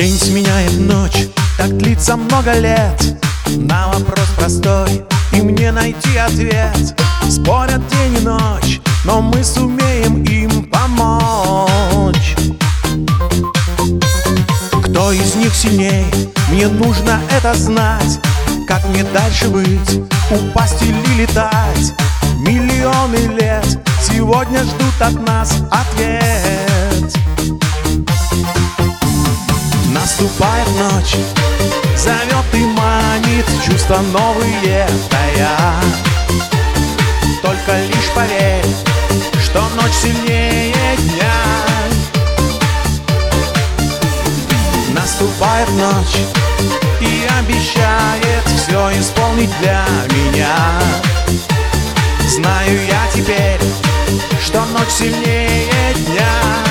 День сменяет ночь, так длится много лет. На вопрос простой и мне найти ответ. Спорят день и ночь, но мы сумеем им помочь. Кто из них сильней, мне нужно это знать. Как мне дальше быть, упасть или летать? Миллионы лет. Сегодня ждут от нас ответ Чувства новые тая Только лишь поверь, что ночь сильнее дня. Наступает ночь и обещает все исполнить для меня. Знаю я теперь, что ночь сильнее дня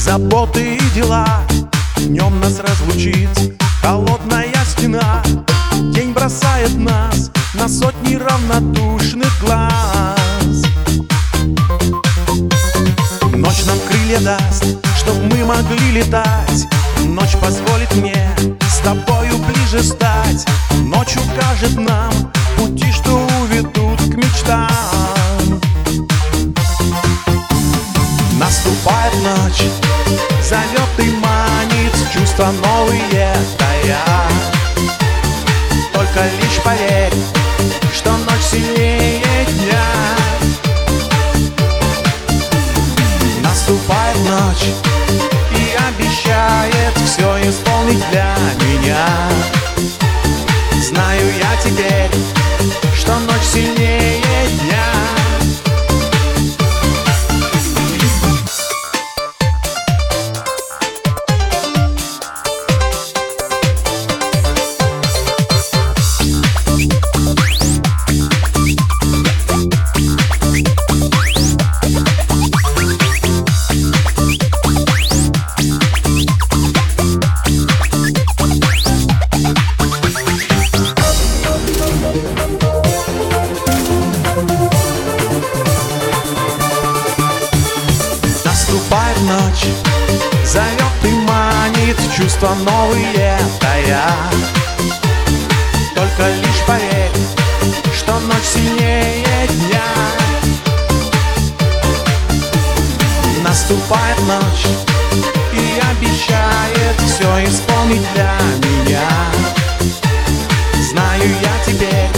заботы и дела. Днем нас разлучит холодная стена. День бросает нас на сотни равнодушных глаз. Ночь нам крылья даст, чтоб мы могли летать. Ночь позволит мне с тобою ближе стать. Ночь Наступает ночь, зовет и манит Чувства новые тая Только лишь поверь, что ночь сильнее дня. Наступает ночь и обещает Все исполнить для меня ночь, зовет и манит Чувства новые тая Только лишь поверь, что ночь сильнее дня. Наступает ночь и обещает Все исполнить для меня. Знаю я теперь,